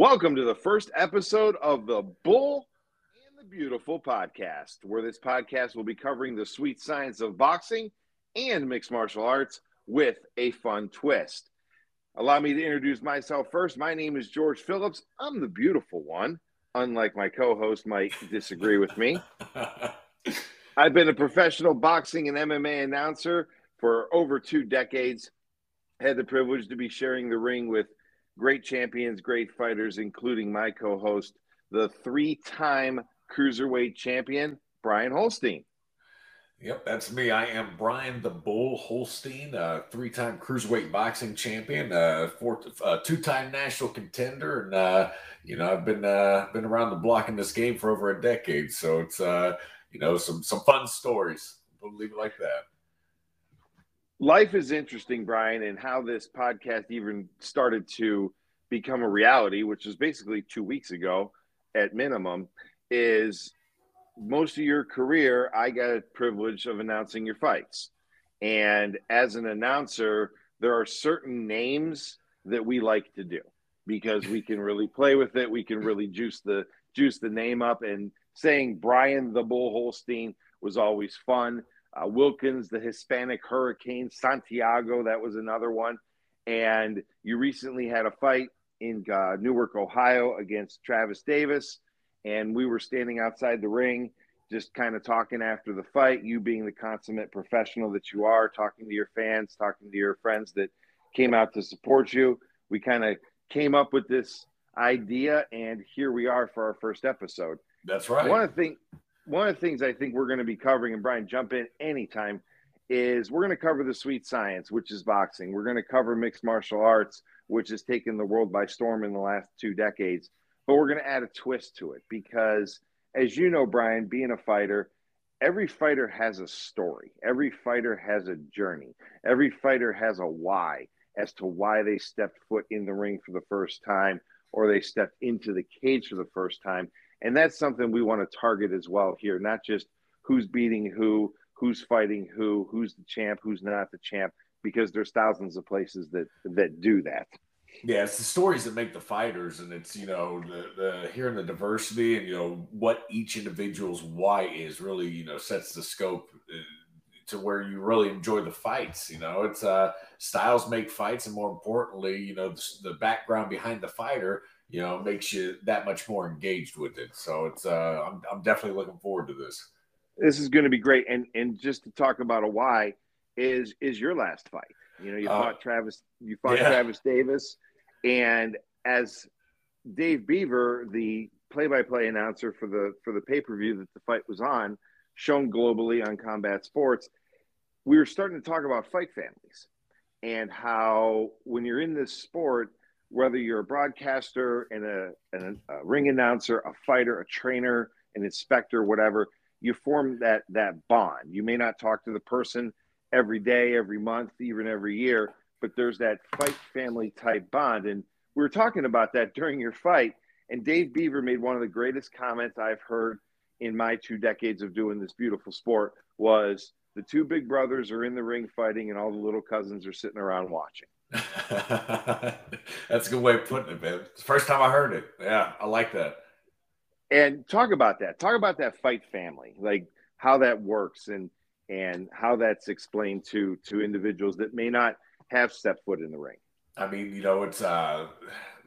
Welcome to the first episode of the Bull and the Beautiful podcast, where this podcast will be covering the sweet science of boxing and mixed martial arts with a fun twist. Allow me to introduce myself first. My name is George Phillips. I'm the beautiful one, unlike my co host might disagree with me. I've been a professional boxing and MMA announcer for over two decades. Had the privilege to be sharing the ring with great champions, great fighters, including my co host, the three time cruiserweight champion, Brian Holstein. Yep, that's me. I am Brian the Bull Holstein, uh, three-time cruiserweight boxing champion, uh, two-time national contender, and uh, you know I've been uh, been around the block in this game for over a decade. So it's uh, you know some some fun stories. We'll leave it like that. Life is interesting, Brian, and how this podcast even started to become a reality, which was basically two weeks ago at minimum, is most of your career, I got a privilege of announcing your fights. And as an announcer, there are certain names that we like to do because we can really play with it. We can really juice the juice the name up. And saying Brian the Bull Holstein was always fun. Uh, Wilkins, the Hispanic Hurricane, Santiago, that was another one. And you recently had a fight in uh, Newark, Ohio against Travis Davis. And we were standing outside the ring just kind of talking after the fight you being the consummate professional that you are talking to your fans talking to your friends that came out to support you. We kind of came up with this idea and here we are for our first episode. That's right. One of the thing one of the things i think we're going to be covering and brian jump in anytime is we're going to cover the sweet science which is boxing we're going to cover mixed martial arts which has taken the world by storm in the last two decades but we're going to add a twist to it because, as you know, Brian, being a fighter, every fighter has a story. Every fighter has a journey. Every fighter has a why as to why they stepped foot in the ring for the first time or they stepped into the cage for the first time. And that's something we want to target as well here, not just who's beating who, who's fighting who, who's the champ, who's not the champ, because there's thousands of places that that do that. Yeah, it's the stories that make the fighters, and it's you know the the hearing the diversity and you know what each individual's why is really you know sets the scope uh, to where you really enjoy the fights. You know, it's uh styles make fights, and more importantly, you know the, the background behind the fighter, you know, makes you that much more engaged with it. So it's uh I'm I'm definitely looking forward to this. This is going to be great, and and just to talk about a why is is your last fight. You know, you uh, fought Travis, you fought yeah. Travis Davis and as Dave Beaver, the play-by-play announcer for the for the pay-per-view that the fight was on, shown globally on Combat Sports, we were starting to talk about fight families and how when you're in this sport, whether you're a broadcaster and a, and a, ring announcer, a fighter, a trainer, an inspector, whatever, you form that that bond. You may not talk to the person every day, every month, even every year, but there's that fight family type bond. And we were talking about that during your fight. And Dave Beaver made one of the greatest comments I've heard in my two decades of doing this beautiful sport was the two big brothers are in the ring fighting and all the little cousins are sitting around watching. That's a good way of putting it, man. It's the first time I heard it. Yeah, I like that. And talk about that. Talk about that fight family, like how that works and and how that's explained to to individuals that may not – have stepped foot in the ring. I mean, you know, it's uh,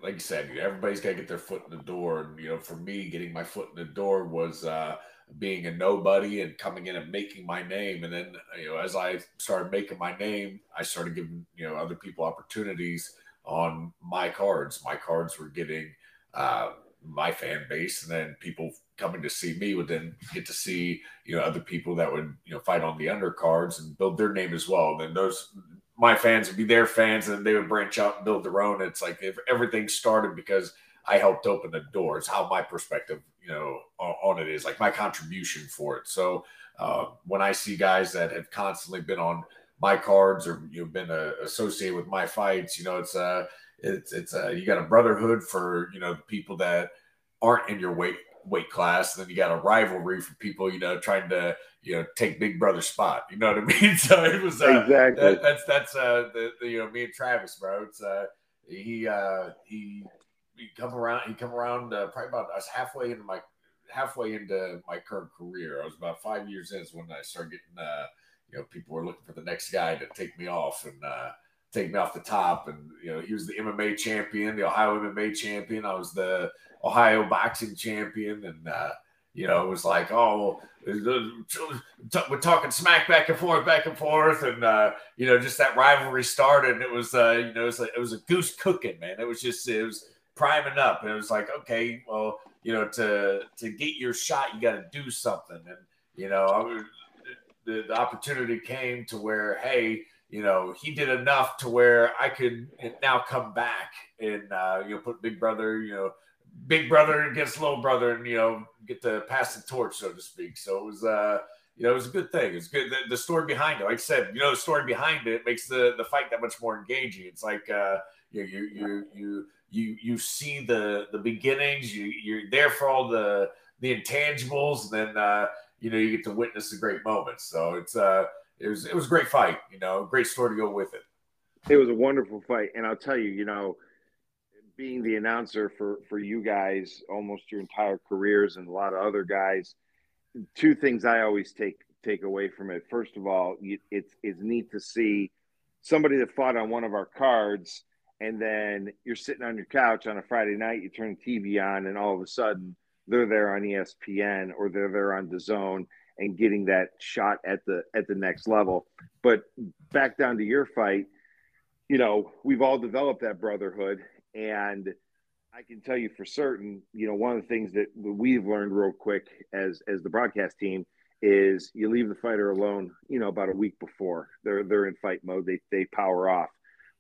like you said, everybody's got to get their foot in the door. And, you know, for me, getting my foot in the door was uh, being a nobody and coming in and making my name. And then, you know, as I started making my name, I started giving, you know, other people opportunities on my cards. My cards were getting uh, my fan base. And then people coming to see me would then get to see, you know, other people that would, you know, fight on the undercards and build their name as well. And then those my fans would be their fans and they would branch out and build their own. It's like if everything started because I helped open the doors, how my perspective, you know, on it is like my contribution for it. So uh, when I see guys that have constantly been on my cards or you've been uh, associated with my fights, you know, it's uh it's it's uh you got a brotherhood for you know the people that aren't in your weight weight class. And then you got a rivalry for people, you know, trying to, you know, take Big Brother's spot. You know what I mean? So it was uh, exactly that, that's that's uh the, the, you know me and Travis, bro. It's uh he uh he he come around. He come around uh, probably about us halfway into my halfway into my current career. I was about five years in when I started getting. Uh, you know, people were looking for the next guy to take me off and uh, take me off the top. And you know, he was the MMA champion, the Ohio MMA champion. I was the Ohio boxing champion, and uh, you know, it was like, oh, we're talking smack back and forth, back and forth, and uh, you know, just that rivalry started. It was, uh, you know, it was, a, it was a goose cooking, man. It was just, it was priming up, and it was like, okay, well, you know, to to get your shot, you got to do something, and you know, the, the opportunity came to where, hey, you know, he did enough to where I could now come back and uh, you know put Big Brother, you know big brother against little brother and you know get to pass the torch so to speak. So it was uh you know it was a good thing. It's good the, the, story behind it like i said you know the story behind it makes the the fight that much more engaging. It's like uh you you you you you, you see the the beginnings you you're there for all the the intangibles and then uh you know you get to witness the great moments. So it's uh it was it was a great fight you know great story to go with it. It was a wonderful fight. And i'll tell you you know being the announcer for for you guys almost your entire careers and a lot of other guys two things i always take take away from it. First of all it's it's neat to see somebody that fought on one of our cards and then you're sitting on your couch on a friday night you turn the tv on and all of a sudden they're there on espn or they're there on the zone and getting that shot at the at the next level but back down to your fight you know we've all developed that brotherhood and I can tell you for certain, you know, one of the things that we've learned real quick as as the broadcast team is you leave the fighter alone, you know, about a week before they're they're in fight mode, they they power off.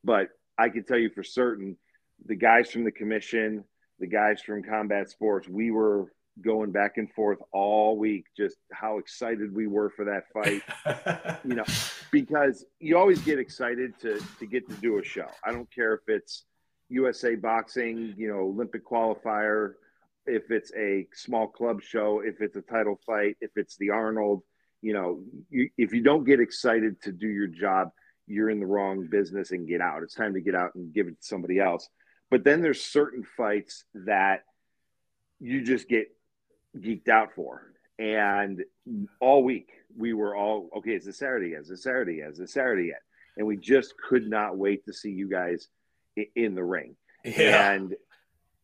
But I can tell you for certain, the guys from the commission, the guys from combat sports, we were going back and forth all week just how excited we were for that fight. You know because you always get excited to to get to do a show. I don't care if it's USA Boxing, you know, Olympic qualifier, if it's a small club show, if it's a title fight, if it's the Arnold, you know, you, if you don't get excited to do your job, you're in the wrong business and get out. It's time to get out and give it to somebody else. But then there's certain fights that you just get geeked out for. And all week we were all okay. It's a Saturday yet? It's a Saturday yet? It's a Saturday yet? And we just could not wait to see you guys in the ring. Yeah. And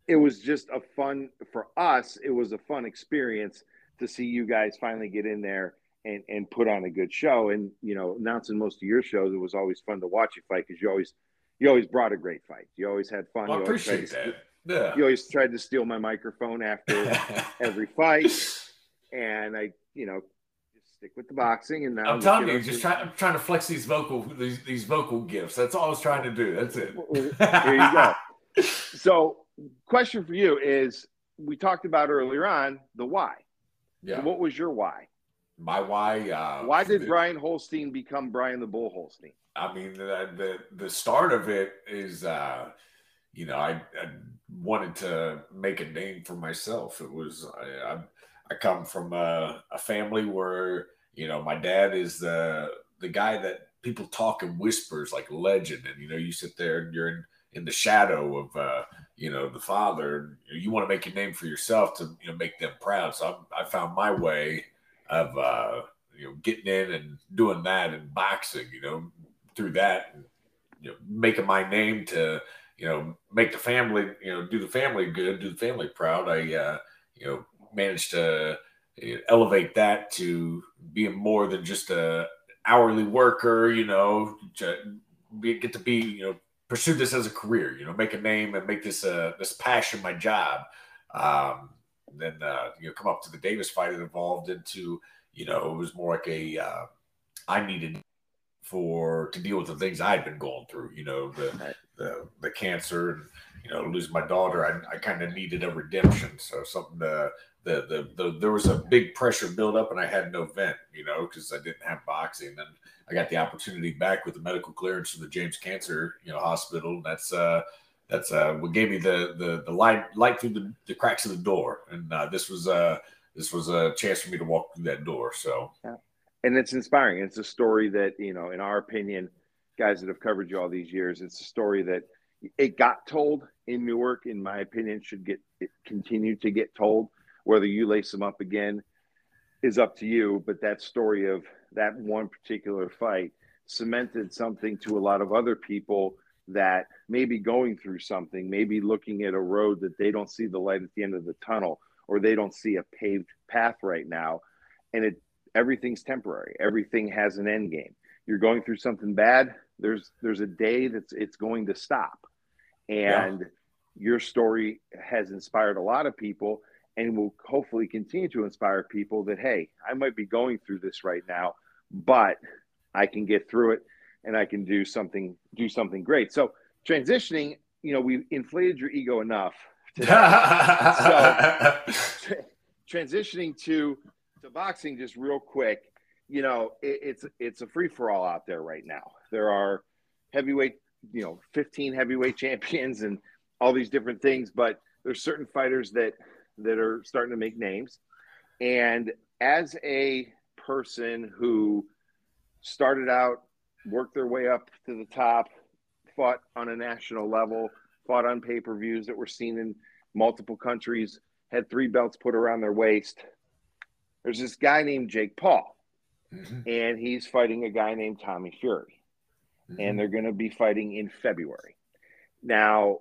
it was just a fun for us. It was a fun experience to see you guys finally get in there and, and put on a good show. And, you know, announcing most of your shows, it was always fun to watch you fight because you always, you always brought a great fight. You always had fun. Well, I appreciate that. Yeah. You always tried to steal my microphone after every fight. And I, you know, just stick with the boxing. And now I'm telling you, just trying. I'm trying to flex these vocal these these vocal gifts. That's all I was trying to do. That's it. Here you go. so, question for you is: We talked about earlier on the why. Yeah. So what was your why? My why. Uh, why did Brian Holstein become Brian the Bull Holstein? I mean, the the, the start of it is, uh, you know, I, I wanted to make a name for myself. It was I, I I come from a, a family where you know my dad is the the guy that people talk in whispers like legend, and you know you sit there and you're in in the shadow of uh, you know the father. You want to make a name for yourself to you know make them proud. So I, I found my way of uh, you know getting in and doing that and boxing. You know through that, and, you know making my name to you know make the family you know do the family good, do the family proud. I uh, you know managed to elevate that to being more than just a hourly worker, you know, be, get to be, you know, pursue this as a career, you know, make a name and make this uh, this passion my job. Um, then uh, you know, come up to the Davis fight, it evolved into, you know, it was more like a uh, I needed for to deal with the things I'd been going through, you know, the the, the cancer and you know, losing my daughter. I, I kind of needed a redemption, so something to the, the, the there was a big pressure build up and I had no vent, you know, because I didn't have boxing. And I got the opportunity back with the medical clearance from the James Cancer, you know, hospital. That's uh that's uh what gave me the the the light light through the, the cracks of the door. And uh, this was uh this was a chance for me to walk through that door. So yeah. and it's inspiring. It's a story that, you know, in our opinion, guys that have covered you all these years, it's a story that it got told in Newark, in my opinion, should get continue to get told. Whether you lace them up again is up to you. But that story of that one particular fight cemented something to a lot of other people that may be going through something, maybe looking at a road that they don't see the light at the end of the tunnel, or they don't see a paved path right now. And it everything's temporary. Everything has an end game. You're going through something bad. There's there's a day that's it's going to stop. And yeah. your story has inspired a lot of people and will hopefully continue to inspire people that hey, I might be going through this right now, but I can get through it and I can do something do something great. So transitioning, you know, we inflated your ego enough. so tra- transitioning to to boxing, just real quick, you know, it, it's it's a free for all out there right now. There are heavyweight, you know, 15 heavyweight champions and all these different things, but there's certain fighters that that are starting to make names. And as a person who started out, worked their way up to the top, fought on a national level, fought on pay per views that were seen in multiple countries, had three belts put around their waist. There's this guy named Jake Paul, mm-hmm. and he's fighting a guy named Tommy Fury, mm-hmm. and they're going to be fighting in February. Now,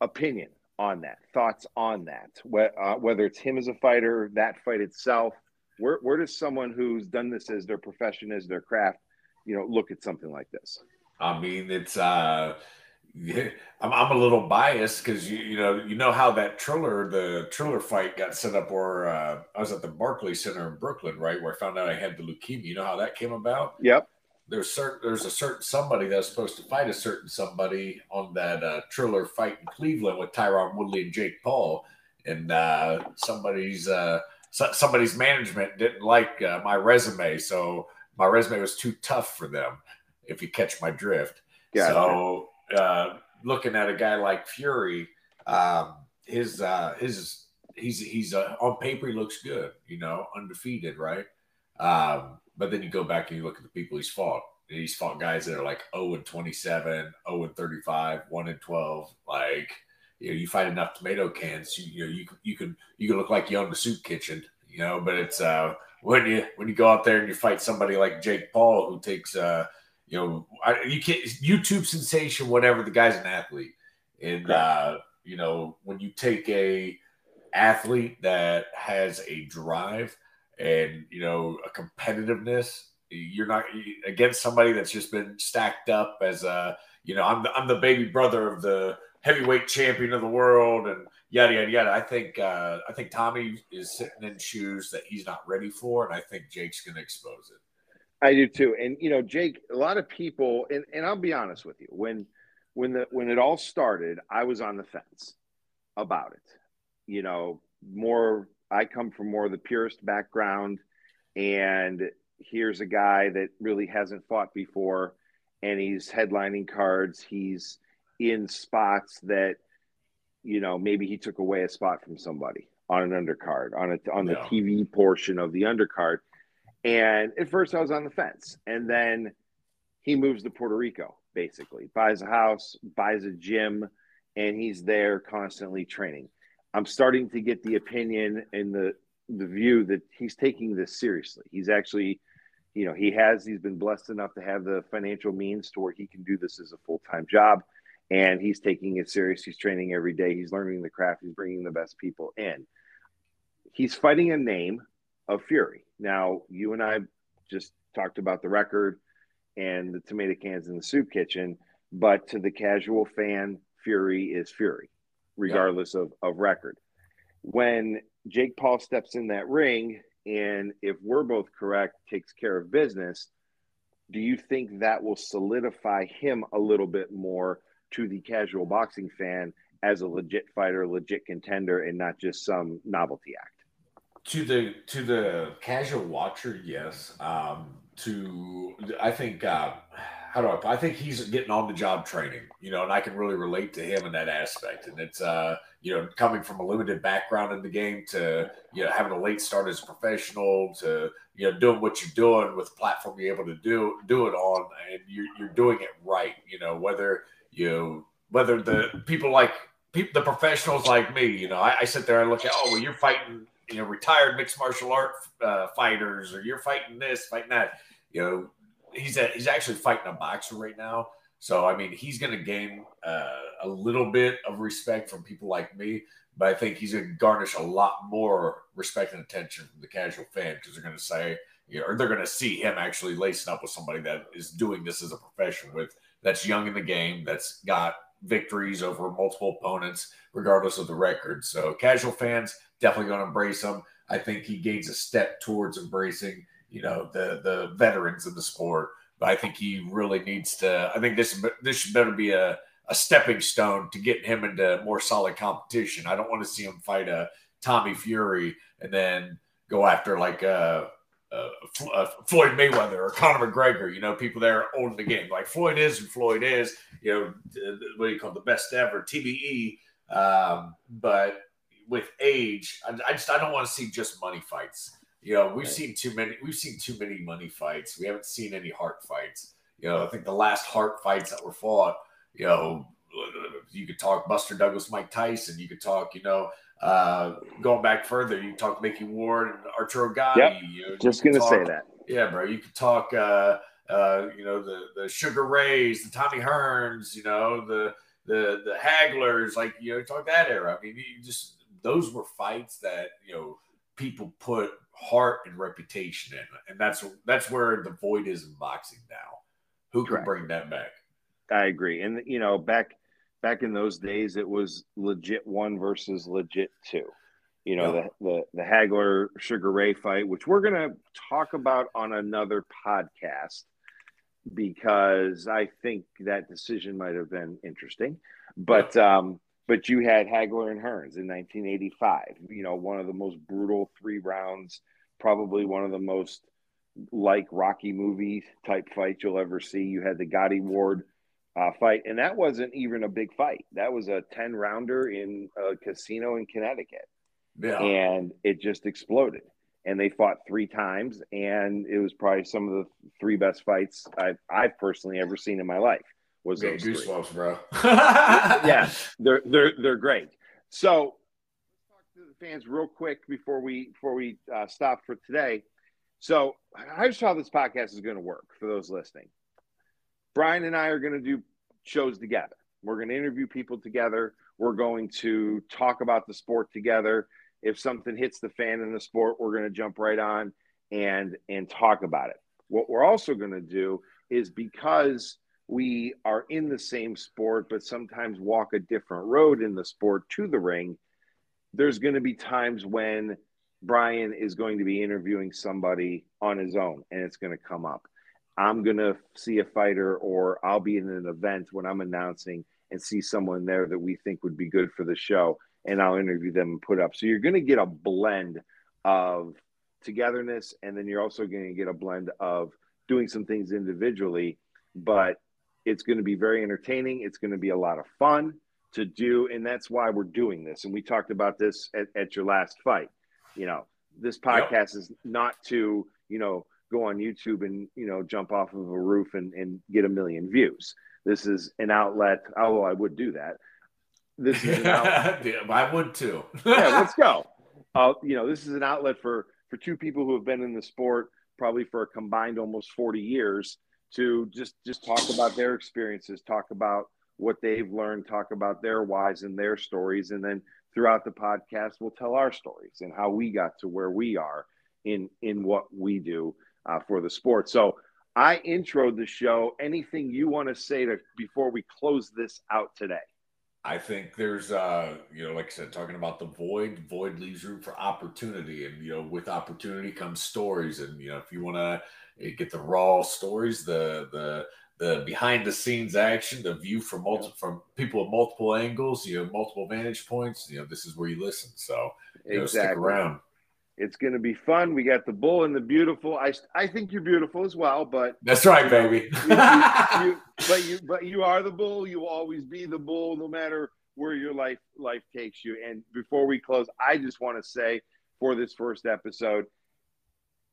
opinion on that, thoughts on that, uh, whether it's him as a fighter, that fight itself, where, where does someone who's done this as their profession, as their craft, you know, look at something like this? I mean, it's uh, I'm, I'm a little biased because you you know you know how that Triller the Triller fight got set up where uh, I was at the Barclay Center in Brooklyn, right, where I found out I had the leukemia. You know how that came about? Yep. There's certain there's a certain somebody that's supposed to fight a certain somebody on that uh, Triller fight in Cleveland with Tyron Woodley and Jake Paul, and uh, somebody's uh, somebody's management didn't like uh, my resume, so my resume was too tough for them. If you catch my drift, gotcha. so uh, looking at a guy like Fury, um, his uh, his he's he's uh, on paper he looks good, you know, undefeated, right? Um, but then you go back and you look at the people he's fought. He's fought guys that are like 0 and 27, 0 and 35, 1 and 12, like you know, you find enough tomato cans, you, you know, you can you can you can look like you own the soup kitchen, you know. But it's uh, when you when you go out there and you fight somebody like Jake Paul who takes uh, you know, I, you can't YouTube sensation, whatever. The guy's an athlete, and uh, you know, when you take a athlete that has a drive and you know a competitiveness, you're not against somebody that's just been stacked up as a you know, I'm the, I'm the baby brother of the heavyweight champion of the world and yada yada yada. I think uh, I think Tommy is sitting in shoes that he's not ready for, and I think Jake's going to expose it. I do too, and you know, Jake. A lot of people, and, and I'll be honest with you, when when the when it all started, I was on the fence about it. You know, more. I come from more of the purist background, and here's a guy that really hasn't fought before, and he's headlining cards. He's in spots that you know maybe he took away a spot from somebody on an undercard on a on the yeah. TV portion of the undercard. And at first I was on the fence, and then he moves to Puerto Rico basically, buys a house, buys a gym, and he's there constantly training. I'm starting to get the opinion and the the view that he's taking this seriously. He's actually, you know, he has he's been blessed enough to have the financial means to where he can do this as a full time job and he's taking it serious. He's training every day. He's learning the craft. He's bringing the best people in. He's fighting a name of Fury. Now, you and I just talked about the record and the tomato cans in the soup kitchen, but to the casual fan, Fury is Fury, regardless yeah. of, of record. When Jake Paul steps in that ring, and if we're both correct, takes care of business, do you think that will solidify him a little bit more to the casual boxing fan as a legit fighter, legit contender, and not just some novelty act. To the to the casual watcher, yes. Um, to I think uh, how do I? I think he's getting on the job training, you know, and I can really relate to him in that aspect. And it's uh, you know, coming from a limited background in the game to you know having a late start as a professional to you know doing what you're doing with platform you're able to do do it on, and you're you're doing it right. You know, whether you know, whether the people like people, the professionals like me, you know, I, I sit there and look at, oh, well, you're fighting, you know, retired mixed martial art uh, fighters, or you're fighting this, fighting that. You know, he's a, he's actually fighting a boxer right now. So I mean, he's going to gain uh, a little bit of respect from people like me, but I think he's going to garnish a lot more respect and attention from the casual fan because they're going to say, you know, or they're going to see him actually lacing up with somebody that is doing this as a profession with that's young in the game, that's got victories over multiple opponents, regardless of the record. So casual fans definitely going to embrace him. I think he gains a step towards embracing, you know, the the veterans of the sport. But I think he really needs to. I think this this should better be a a stepping stone to get him into more solid competition. I don't want to see him fight a Tommy Fury and then go after like a uh, uh, Floyd Mayweather or Conor McGregor, you know, people that are old in the game. Like Floyd is and Floyd is, you know, what do you call it, the best ever, TBE. Um, but with age, I, I, just I don't want to see just money fights. You know, we've right. seen too many. We've seen too many money fights. We haven't seen any heart fights. You know, I think the last heart fights that were fought, you know, you could talk Buster Douglas, Mike Tyson. You could talk, you know, uh, going back further, you talk Micky Ward and Arturo Gatti. Yep. You know, Just gonna say that. Yeah, bro. You could talk, uh, uh, you know, the the Sugar Rays, the Tommy Hearns, you know, the the the Haglers, like you know, talk that era. I mean, you just those were fights that you know people put heart and reputation in, and that's that's where the void is in boxing now. Who can bring that back? I agree, and you know, back back in those days, it was legit one versus legit two. You know, yeah. the, the, the Hagler Sugar Ray fight, which we're going to talk about on another podcast because I think that decision might have been interesting. But, yeah. um, but you had Hagler and Hearns in 1985, you know, one of the most brutal three rounds, probably one of the most like Rocky movie type fights you'll ever see. You had the Gatti Ward uh, fight, and that wasn't even a big fight. That was a ten rounder in a casino in Connecticut, yeah. and it just exploded. And they fought three times, and it was probably some of the three best fights I've, I've personally ever seen in my life. Was those goosebumps, three. bro? yeah, they're they're they're great. So let's talk to the fans real quick before we before we uh, stop for today. So here's how this podcast is going to work for those listening. Brian and I are going to do shows together. We're going to interview people together. We're going to talk about the sport together. If something hits the fan in the sport, we're going to jump right on and and talk about it. What we're also going to do is because we are in the same sport but sometimes walk a different road in the sport to the ring, there's going to be times when Brian is going to be interviewing somebody on his own and it's going to come up. I'm going to see a fighter or I'll be in an event when I'm announcing and see someone there that we think would be good for the show and I'll interview them and put up. So you're going to get a blend of togetherness and then you're also going to get a blend of doing some things individually, but it's going to be very entertaining. It's going to be a lot of fun to do and that's why we're doing this. And we talked about this at, at your last fight. You know, this podcast yep. is not to, you know, go on YouTube and you know jump off of a roof and, and get a million views. This is an outlet. Although I would do that. This is an outlet. yeah, I would too. yeah, let's go. Uh, you know, this is an outlet for for two people who have been in the sport probably for a combined almost 40 years to just just talk about their experiences, talk about what they've learned, talk about their whys and their stories, and then throughout the podcast, we'll tell our stories and how we got to where we are in in what we do uh, for the sport. So I introed the show. Anything you want to say to before we close this out today? I think there's, uh, you know, like I said, talking about the void. Void leaves room for opportunity, and you know, with opportunity comes stories. And you know, if you want to eh, get the raw stories, the the the behind the scenes action, the view from multiple from people at multiple angles, you know, multiple vantage points. You know, this is where you listen. So you know, exactly. stick around. It's going to be fun. We got the bull and the beautiful. I, I think you're beautiful as well, but that's right, baby. you, you, you, but you but you are the bull. You will always be the bull, no matter where your life life takes you. And before we close, I just want to say for this first episode,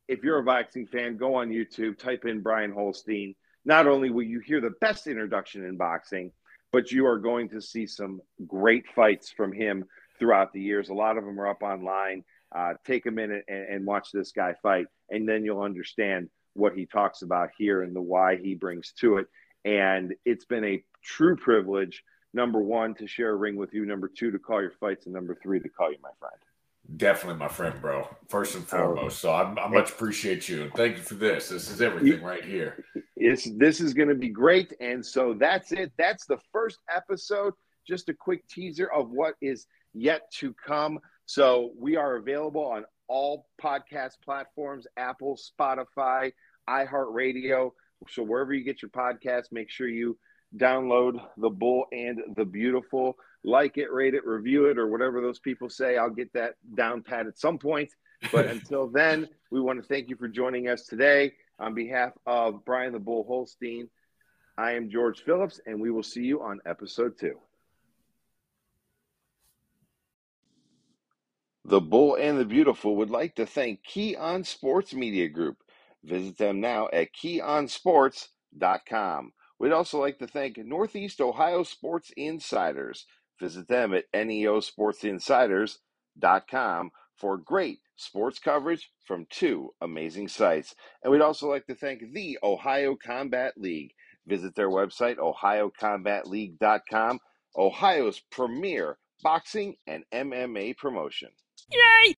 if you're a boxing fan, go on YouTube, type in Brian Holstein. Not only will you hear the best introduction in boxing, but you are going to see some great fights from him throughout the years. A lot of them are up online. Uh, take a minute and, and watch this guy fight, and then you'll understand what he talks about here and the why he brings to it. And it's been a true privilege, number one, to share a ring with you, number two, to call your fights, and number three, to call you my friend. Definitely, my friend, bro. First and foremost. So I, I much appreciate you. And Thank you for this. This is everything right here. It's, this is going to be great. And so that's it. That's the first episode. Just a quick teaser of what is yet to come. So we are available on all podcast platforms Apple, Spotify, iHeartRadio. So wherever you get your podcast, make sure you download The Bull and the Beautiful like it, rate it, review it, or whatever those people say. I'll get that down pat at some point. But until then, we want to thank you for joining us today. On behalf of Brian the Bull Holstein, I am George Phillips, and we will see you on episode two. The Bull and the Beautiful would like to thank Key On Sports Media Group. Visit them now at keyonsports.com. We'd also like to thank Northeast Ohio Sports Insiders. Visit them at neosportsinsiders.com for great sports coverage from two amazing sites. And we'd also like to thank the Ohio Combat League. Visit their website, ohiocombatleague.com, Ohio's premier boxing and MMA promotion. Yay!